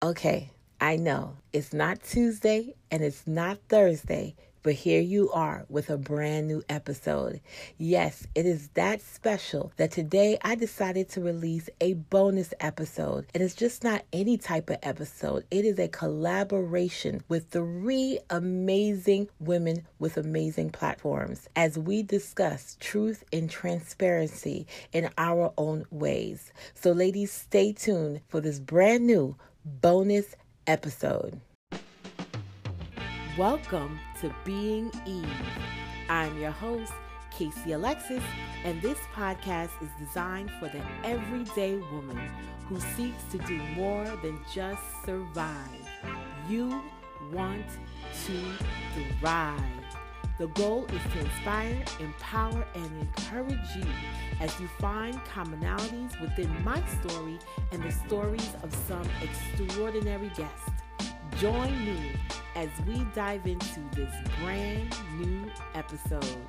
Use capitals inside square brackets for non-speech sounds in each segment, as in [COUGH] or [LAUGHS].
Okay, I know it's not Tuesday and it's not Thursday, but here you are with a brand new episode. Yes, it is that special that today I decided to release a bonus episode. And it's just not any type of episode, it is a collaboration with three amazing women with amazing platforms as we discuss truth and transparency in our own ways. So, ladies, stay tuned for this brand new bonus episode. Welcome to Being Eve. I'm your host, Casey Alexis, and this podcast is designed for the everyday woman who seeks to do more than just survive. You want to thrive. The goal is to inspire, empower, and encourage you as you find commonalities within my story and the stories of some extraordinary guests. Join me as we dive into this brand new episode.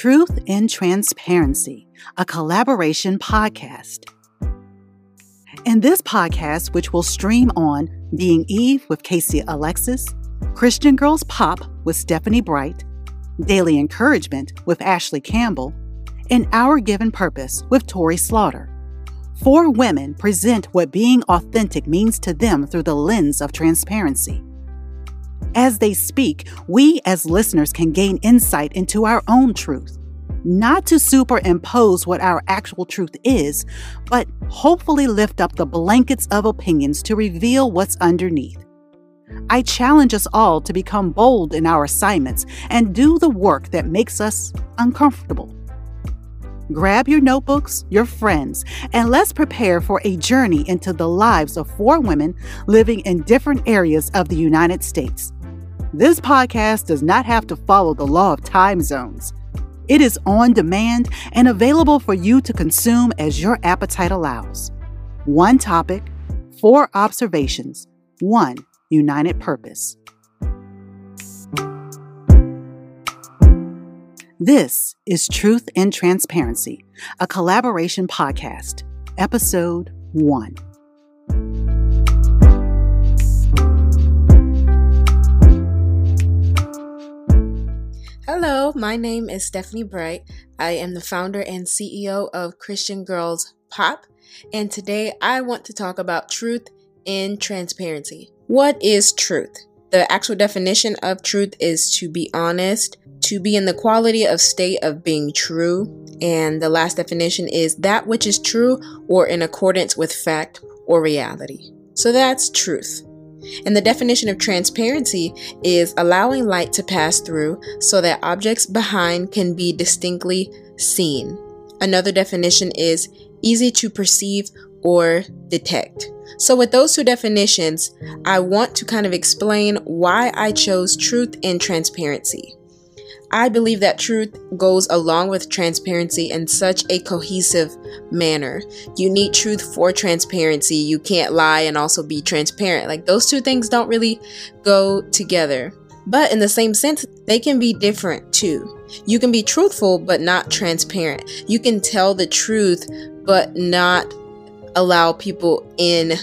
Truth and Transparency, a collaboration podcast. In this podcast, which will stream on Being Eve with Casey Alexis, Christian Girls Pop with Stephanie Bright, Daily Encouragement with Ashley Campbell, and Our Given Purpose with Tori Slaughter. Four women present what being authentic means to them through the lens of transparency. As they speak, we as listeners can gain insight into our own truth, not to superimpose what our actual truth is, but hopefully lift up the blankets of opinions to reveal what's underneath. I challenge us all to become bold in our assignments and do the work that makes us uncomfortable. Grab your notebooks, your friends, and let's prepare for a journey into the lives of four women living in different areas of the United States. This podcast does not have to follow the law of time zones. It is on demand and available for you to consume as your appetite allows. One topic, four observations, one united purpose. This is Truth and Transparency, a collaboration podcast, episode one. Hello, my name is Stephanie Bright. I am the founder and CEO of Christian Girls Pop, and today I want to talk about truth and transparency. What is truth? The actual definition of truth is to be honest, to be in the quality of state of being true. And the last definition is that which is true or in accordance with fact or reality. So that's truth. And the definition of transparency is allowing light to pass through so that objects behind can be distinctly seen. Another definition is easy to perceive or detect. So, with those two definitions, I want to kind of explain why I chose truth and transparency. I believe that truth goes along with transparency in such a cohesive manner. You need truth for transparency. You can't lie and also be transparent. Like those two things don't really go together. But in the same sense, they can be different too. You can be truthful but not transparent. You can tell the truth but not allow people in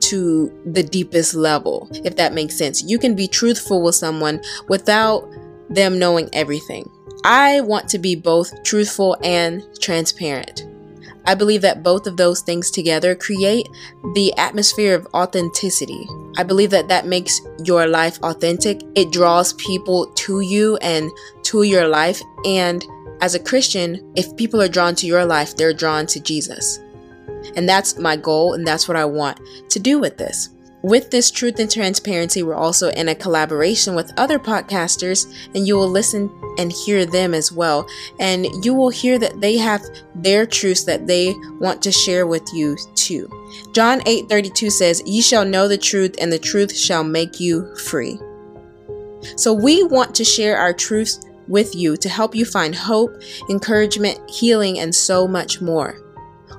to the deepest level, if that makes sense. You can be truthful with someone without them knowing everything. I want to be both truthful and transparent. I believe that both of those things together create the atmosphere of authenticity. I believe that that makes your life authentic. It draws people to you and to your life. And as a Christian, if people are drawn to your life, they're drawn to Jesus. And that's my goal, and that's what I want to do with this. With this truth and transparency, we're also in a collaboration with other podcasters, and you will listen and hear them as well. And you will hear that they have their truths that they want to share with you too. John 8 32 says, Ye shall know the truth, and the truth shall make you free. So we want to share our truths with you to help you find hope, encouragement, healing, and so much more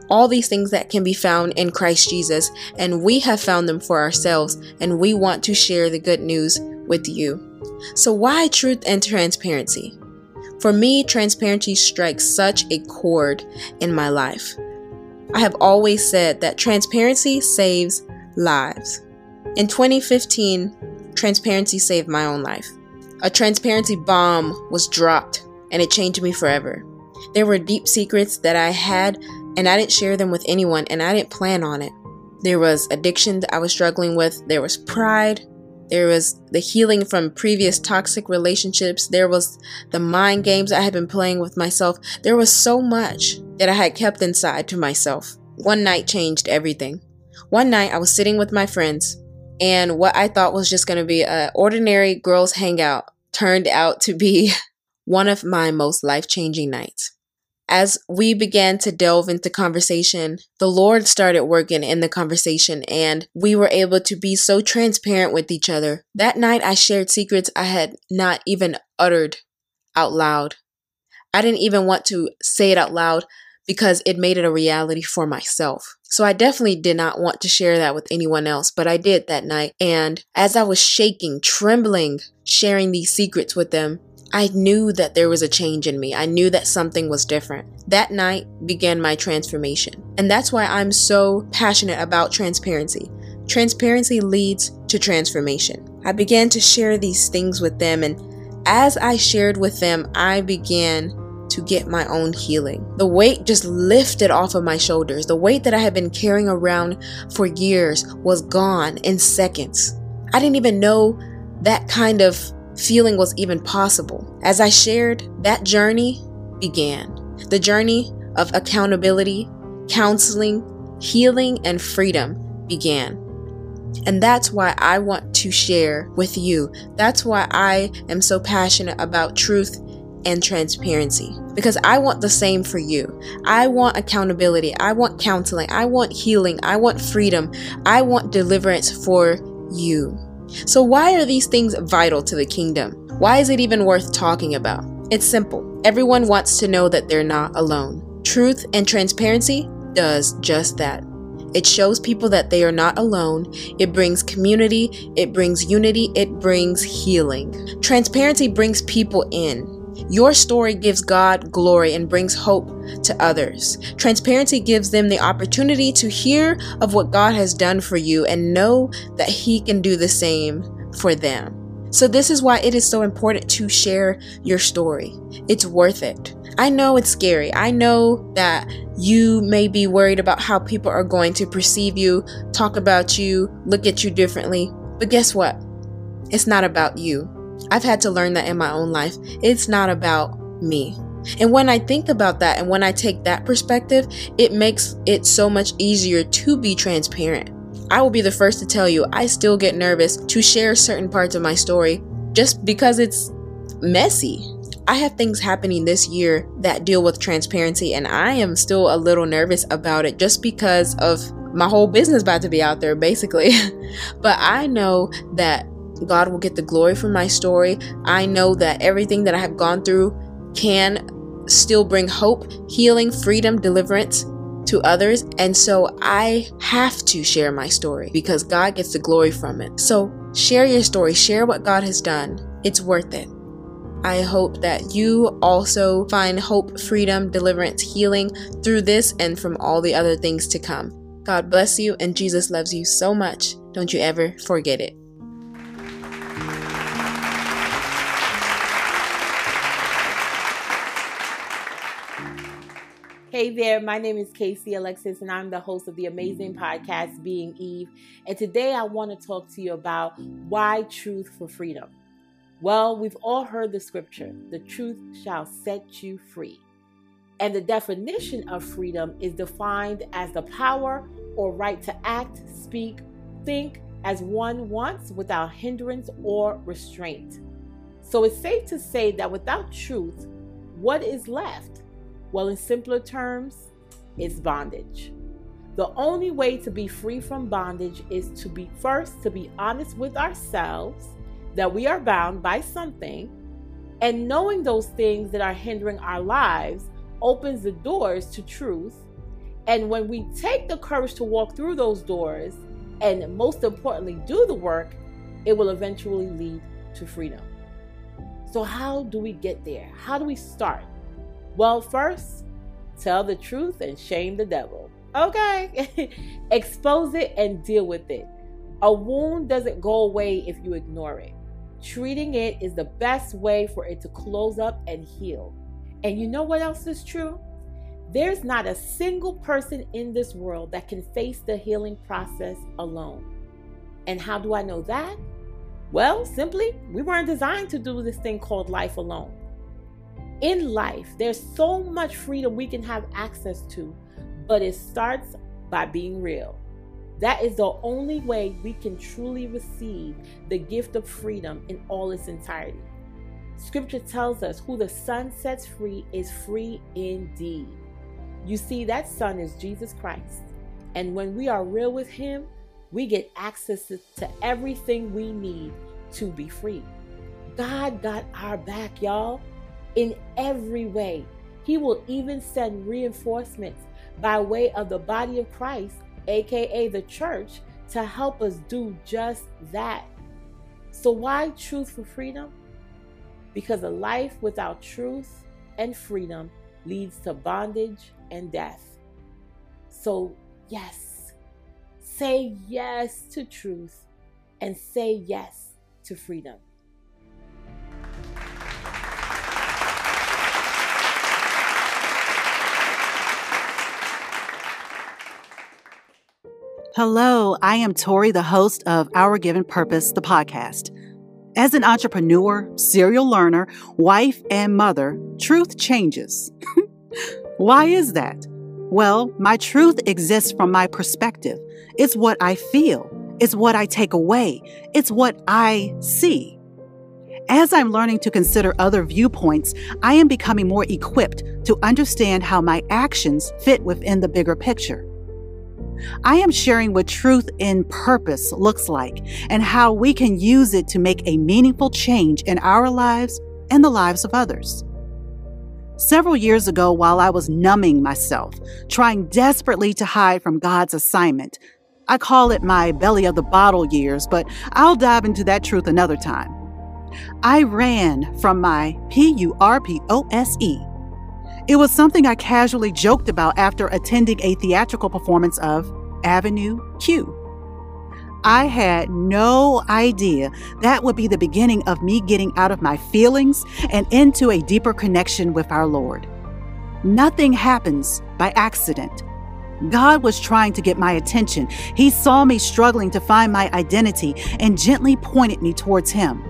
all these things that can be found in Christ Jesus, and we have found them for ourselves, and we want to share the good news with you. So, why truth and transparency? For me, transparency strikes such a chord in my life. I have always said that transparency saves lives. In 2015, transparency saved my own life. A transparency bomb was dropped and it changed me forever. There were deep secrets that I had and I didn't share them with anyone and I didn't plan on it. There was addiction that I was struggling with, there was pride, there was the healing from previous toxic relationships. There was the mind games I had been playing with myself. There was so much that I had kept inside to myself. One night changed everything. One night I was sitting with my friends, and what I thought was just going to be an ordinary girls' hangout turned out to be [LAUGHS] one of my most life changing nights as we began to delve into conversation, the Lord started working in the conversation and we were able to be so transparent with each other. That night, I shared secrets I had not even uttered out loud. I didn't even want to say it out loud because it made it a reality for myself. So I definitely did not want to share that with anyone else, but I did that night. And as I was shaking, trembling, sharing these secrets with them, I knew that there was a change in me. I knew that something was different. That night began my transformation. And that's why I'm so passionate about transparency. Transparency leads to transformation. I began to share these things with them, and as I shared with them, I began to get my own healing. The weight just lifted off of my shoulders. The weight that I had been carrying around for years was gone in seconds. I didn't even know that kind of feeling was even possible. As I shared, that journey began. The journey of accountability, counseling, healing, and freedom began. And that's why I want to share with you. That's why I am so passionate about truth and transparency because I want the same for you. I want accountability. I want counseling. I want healing. I want freedom. I want deliverance for you. So, why are these things vital to the kingdom? Why is it even worth talking about? It's simple. Everyone wants to know that they're not alone. Truth and transparency does just that. It shows people that they are not alone. It brings community, it brings unity, it brings healing. Transparency brings people in. Your story gives God glory and brings hope to others. Transparency gives them the opportunity to hear of what God has done for you and know that He can do the same for them. So, this is why it is so important to share your story. It's worth it. I know it's scary. I know that you may be worried about how people are going to perceive you, talk about you, look at you differently. But guess what? It's not about you. I've had to learn that in my own life. It's not about me. And when I think about that and when I take that perspective, it makes it so much easier to be transparent. I will be the first to tell you, I still get nervous to share certain parts of my story just because it's messy. I have things happening this year that deal with transparency, and I am still a little nervous about it just because of my whole business about to be out there, basically. [LAUGHS] but I know that God will get the glory from my story. I know that everything that I have gone through can still bring hope, healing, freedom, deliverance to others. And so I have to share my story because God gets the glory from it. So share your story, share what God has done. It's worth it. I hope that you also find hope, freedom, deliverance, healing through this and from all the other things to come. God bless you, and Jesus loves you so much. Don't you ever forget it. Hey there, my name is Casey Alexis, and I'm the host of the amazing podcast Being Eve. And today I want to talk to you about why truth for freedom. Well, we've all heard the scripture the truth shall set you free. And the definition of freedom is defined as the power or right to act, speak, think as one wants without hindrance or restraint. So it's safe to say that without truth, what is left? Well, in simpler terms, it's bondage. The only way to be free from bondage is to be first to be honest with ourselves that we are bound by something, and knowing those things that are hindering our lives opens the doors to truth. And when we take the courage to walk through those doors, and most importantly, do the work, it will eventually lead to freedom. So, how do we get there? How do we start? Well, first, tell the truth and shame the devil. Okay? [LAUGHS] Expose it and deal with it. A wound doesn't go away if you ignore it. Treating it is the best way for it to close up and heal. And you know what else is true? There's not a single person in this world that can face the healing process alone. And how do I know that? Well, simply, we weren't designed to do this thing called life alone. In life, there's so much freedom we can have access to, but it starts by being real. That is the only way we can truly receive the gift of freedom in all its entirety. Scripture tells us who the Son sets free is free indeed. You see, that Son is Jesus Christ. And when we are real with Him, we get access to everything we need to be free. God got our back, y'all, in every way. He will even send reinforcements by way of the body of Christ, aka the church, to help us do just that. So, why truth for freedom? Because a life without truth and freedom leads to bondage and death. So, yes, say yes to truth and say yes to freedom. Hello, I am Tori, the host of Our Given Purpose, the podcast. As an entrepreneur, serial learner, wife, and mother, truth changes. [LAUGHS] Why is that? Well, my truth exists from my perspective. It's what I feel. It's what I take away. It's what I see. As I'm learning to consider other viewpoints, I am becoming more equipped to understand how my actions fit within the bigger picture. I am sharing what truth in purpose looks like and how we can use it to make a meaningful change in our lives and the lives of others. Several years ago, while I was numbing myself, trying desperately to hide from God's assignment, I call it my belly of the bottle years, but I'll dive into that truth another time. I ran from my P U R P O S E it was something I casually joked about after attending a theatrical performance of Avenue Q. I had no idea that would be the beginning of me getting out of my feelings and into a deeper connection with our Lord. Nothing happens by accident. God was trying to get my attention. He saw me struggling to find my identity and gently pointed me towards Him.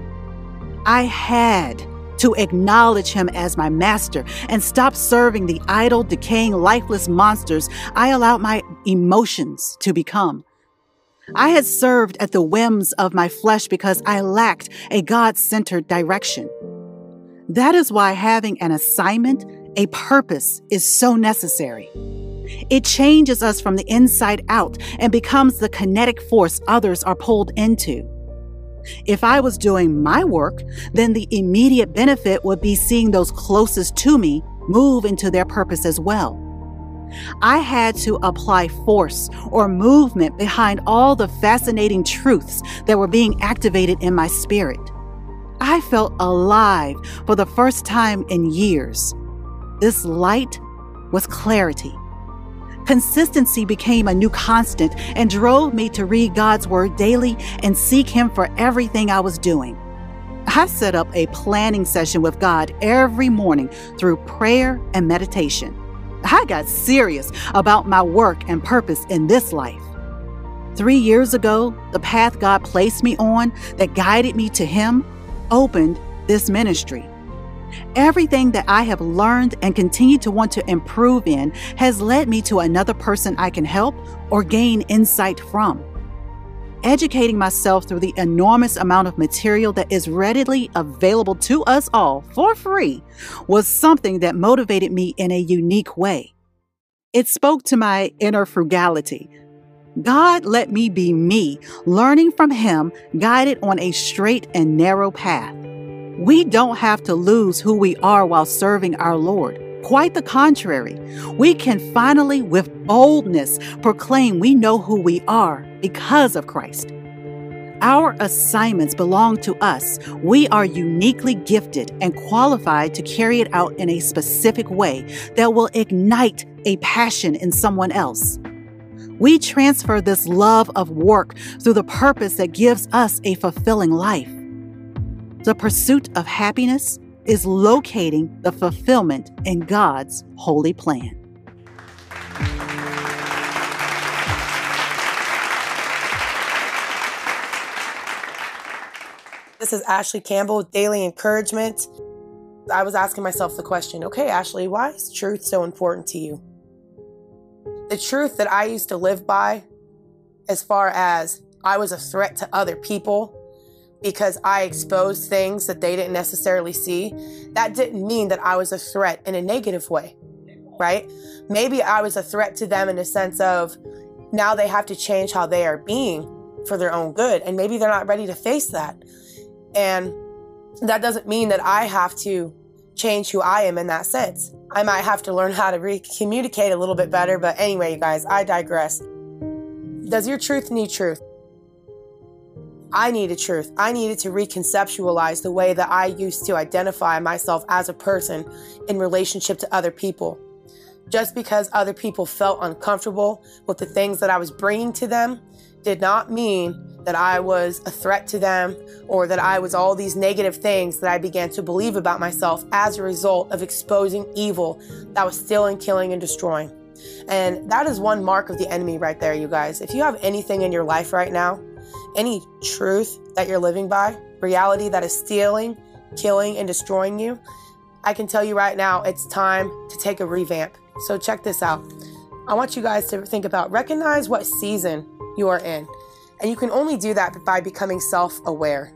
I had to acknowledge him as my master and stop serving the idle, decaying, lifeless monsters I allowed my emotions to become. I had served at the whims of my flesh because I lacked a God centered direction. That is why having an assignment, a purpose, is so necessary. It changes us from the inside out and becomes the kinetic force others are pulled into. If I was doing my work, then the immediate benefit would be seeing those closest to me move into their purpose as well. I had to apply force or movement behind all the fascinating truths that were being activated in my spirit. I felt alive for the first time in years. This light was clarity. Consistency became a new constant and drove me to read God's Word daily and seek Him for everything I was doing. I set up a planning session with God every morning through prayer and meditation. I got serious about my work and purpose in this life. Three years ago, the path God placed me on that guided me to Him opened this ministry. Everything that I have learned and continue to want to improve in has led me to another person I can help or gain insight from. Educating myself through the enormous amount of material that is readily available to us all for free was something that motivated me in a unique way. It spoke to my inner frugality. God let me be me, learning from Him, guided on a straight and narrow path. We don't have to lose who we are while serving our Lord. Quite the contrary, we can finally, with boldness, proclaim we know who we are because of Christ. Our assignments belong to us. We are uniquely gifted and qualified to carry it out in a specific way that will ignite a passion in someone else. We transfer this love of work through the purpose that gives us a fulfilling life. The pursuit of happiness is locating the fulfillment in God's holy plan. This is Ashley Campbell Daily Encouragement. I was asking myself the question okay, Ashley, why is truth so important to you? The truth that I used to live by, as far as I was a threat to other people because I exposed things that they didn't necessarily see, that didn't mean that I was a threat in a negative way, right? Maybe I was a threat to them in the sense of now they have to change how they are being for their own good, and maybe they're not ready to face that. And that doesn't mean that I have to change who I am in that sense. I might have to learn how to re- communicate a little bit better, but anyway, you guys, I digress. Does your truth need truth? I needed truth. I needed to reconceptualize the way that I used to identify myself as a person in relationship to other people. Just because other people felt uncomfortable with the things that I was bringing to them did not mean that I was a threat to them or that I was all these negative things that I began to believe about myself as a result of exposing evil that was stealing, killing, and destroying. And that is one mark of the enemy right there, you guys. If you have anything in your life right now, any truth that you're living by, reality that is stealing, killing, and destroying you, I can tell you right now, it's time to take a revamp. So check this out. I want you guys to think about recognize what season you are in. And you can only do that by becoming self aware.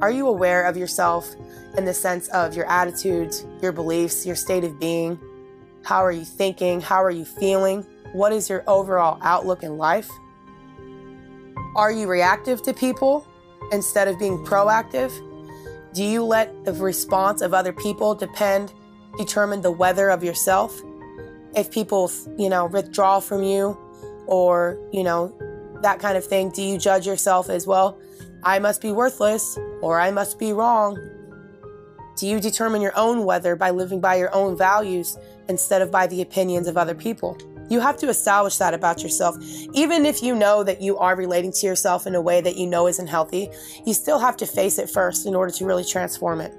Are you aware of yourself in the sense of your attitudes, your beliefs, your state of being? How are you thinking? How are you feeling? What is your overall outlook in life? Are you reactive to people instead of being proactive? Do you let the response of other people depend, determine the weather of yourself? If people, you know, withdraw from you or, you know, that kind of thing, do you judge yourself as well? I must be worthless or I must be wrong. Do you determine your own weather by living by your own values instead of by the opinions of other people? You have to establish that about yourself. Even if you know that you are relating to yourself in a way that you know isn't healthy, you still have to face it first in order to really transform it.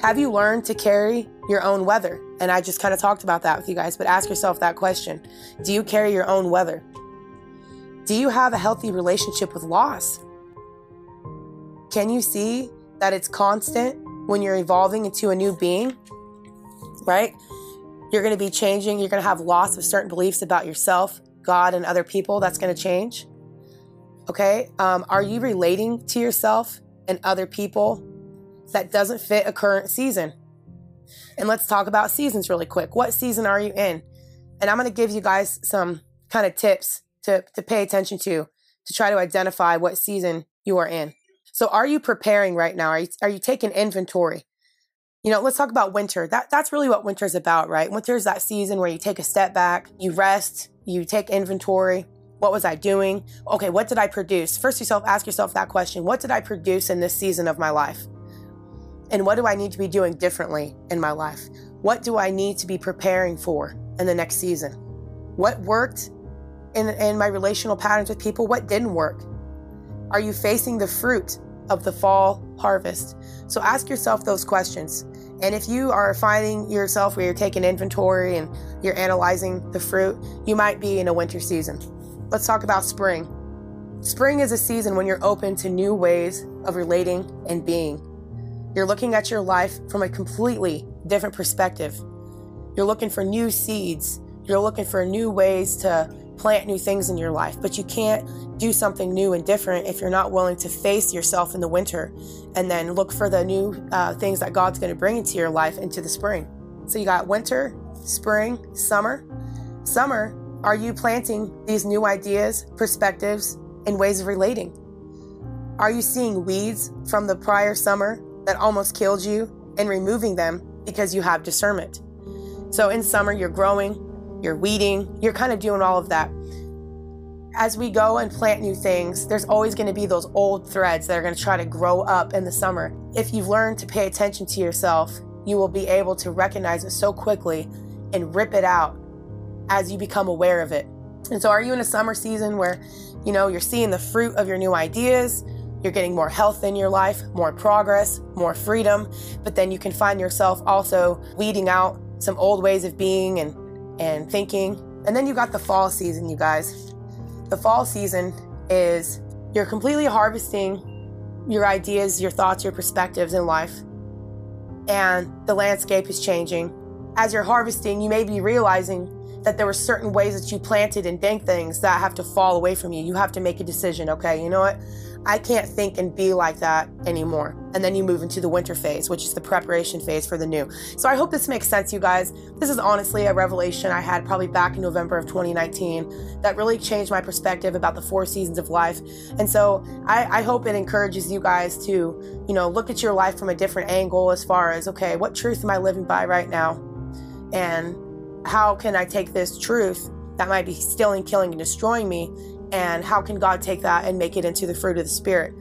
Have you learned to carry your own weather? And I just kind of talked about that with you guys, but ask yourself that question Do you carry your own weather? Do you have a healthy relationship with loss? Can you see that it's constant when you're evolving into a new being? Right? You're going to be changing. You're going to have loss of certain beliefs about yourself, God, and other people. That's going to change. Okay? Um, are you relating to yourself and other people that doesn't fit a current season? And let's talk about seasons really quick. What season are you in? And I'm going to give you guys some kind of tips to, to pay attention to to try to identify what season you are in. So are you preparing right now? Are you, are you taking inventory? You know, let's talk about winter. That that's really what winter is about, right? Winter is that season where you take a step back, you rest, you take inventory. What was I doing? Okay, what did I produce? First yourself ask yourself that question. What did I produce in this season of my life? And what do I need to be doing differently in my life? What do I need to be preparing for in the next season? What worked in, in my relational patterns with people? What didn't work? Are you facing the fruit of the fall harvest? So ask yourself those questions. And if you are finding yourself where you're taking inventory and you're analyzing the fruit, you might be in a winter season. Let's talk about spring. Spring is a season when you're open to new ways of relating and being. You're looking at your life from a completely different perspective. You're looking for new seeds. You're looking for new ways to plant new things in your life, but you can't do something new and different if you're not willing to face yourself in the winter and then look for the new uh, things that God's going to bring into your life into the spring. So you got winter, spring, summer. Summer, are you planting these new ideas, perspectives, and ways of relating? Are you seeing weeds from the prior summer that almost killed you and removing them because you have discernment? So in summer, you're growing, you're weeding, you're kind of doing all of that. as we go and plant new things, there's always going to be those old threads that are going to try to grow up in the summer. If you've learned to pay attention to yourself, you will be able to recognize it so quickly and rip it out as you become aware of it. And so, are you in a summer season where, you know, you're seeing the fruit of your new ideas? You're getting more health in your life, more progress, more freedom, but then you can find yourself also weeding out some old ways of being and, and thinking. And then you got the fall season, you guys. The fall season is you're completely harvesting your ideas, your thoughts, your perspectives in life, and the landscape is changing. As you're harvesting, you may be realizing that there were certain ways that you planted and did things that have to fall away from you. You have to make a decision, okay? You know what? I can't think and be like that anymore. And then you move into the winter phase, which is the preparation phase for the new. So I hope this makes sense, you guys. This is honestly a revelation I had probably back in November of 2019 that really changed my perspective about the four seasons of life. And so I, I hope it encourages you guys to, you know, look at your life from a different angle as far as, okay, what truth am I living by right now? And how can I take this truth that might be stealing, killing, and destroying me and how can God take that and make it into the fruit of the Spirit,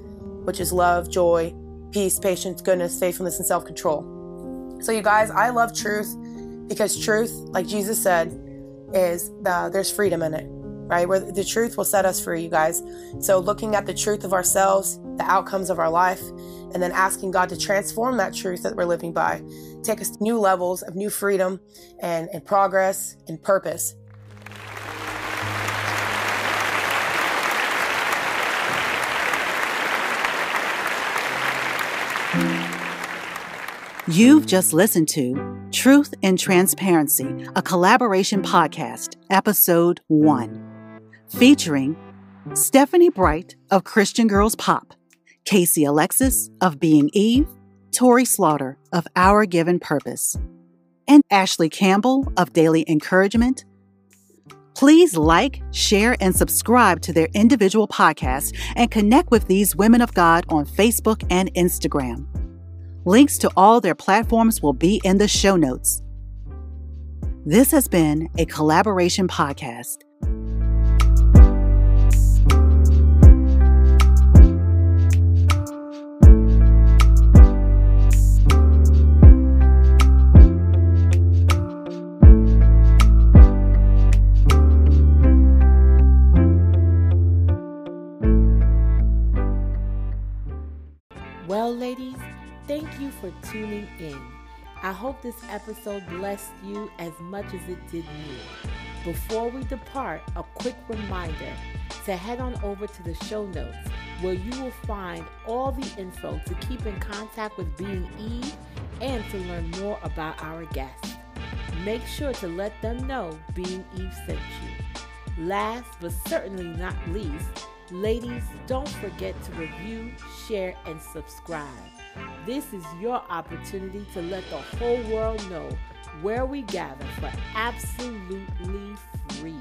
which is love, joy, peace, patience, goodness, faithfulness, and self control? So, you guys, I love truth because truth, like Jesus said, is the, there's freedom in it, right? Where the truth will set us free, you guys. So, looking at the truth of ourselves, the outcomes of our life, and then asking God to transform that truth that we're living by, take us to new levels of new freedom and, and progress and purpose. You've just listened to Truth and Transparency, a collaboration podcast, episode one, featuring Stephanie Bright of Christian Girls Pop, Casey Alexis of Being Eve, Tori Slaughter of Our Given Purpose, and Ashley Campbell of Daily Encouragement. Please like, share, and subscribe to their individual podcasts and connect with these women of God on Facebook and Instagram. Links to all their platforms will be in the show notes. This has been a collaboration podcast. For tuning in. I hope this episode blessed you as much as it did me. Before we depart, a quick reminder to head on over to the show notes where you will find all the info to keep in contact with Being Eve and to learn more about our guests. Make sure to let them know Being Eve sent you. Last but certainly not least, ladies, don't forget to review, share, and subscribe. This is your opportunity to let the whole world know where we gather for absolutely free.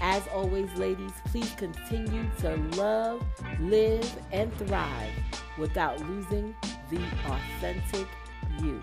As always, ladies, please continue to love, live, and thrive without losing the authentic you.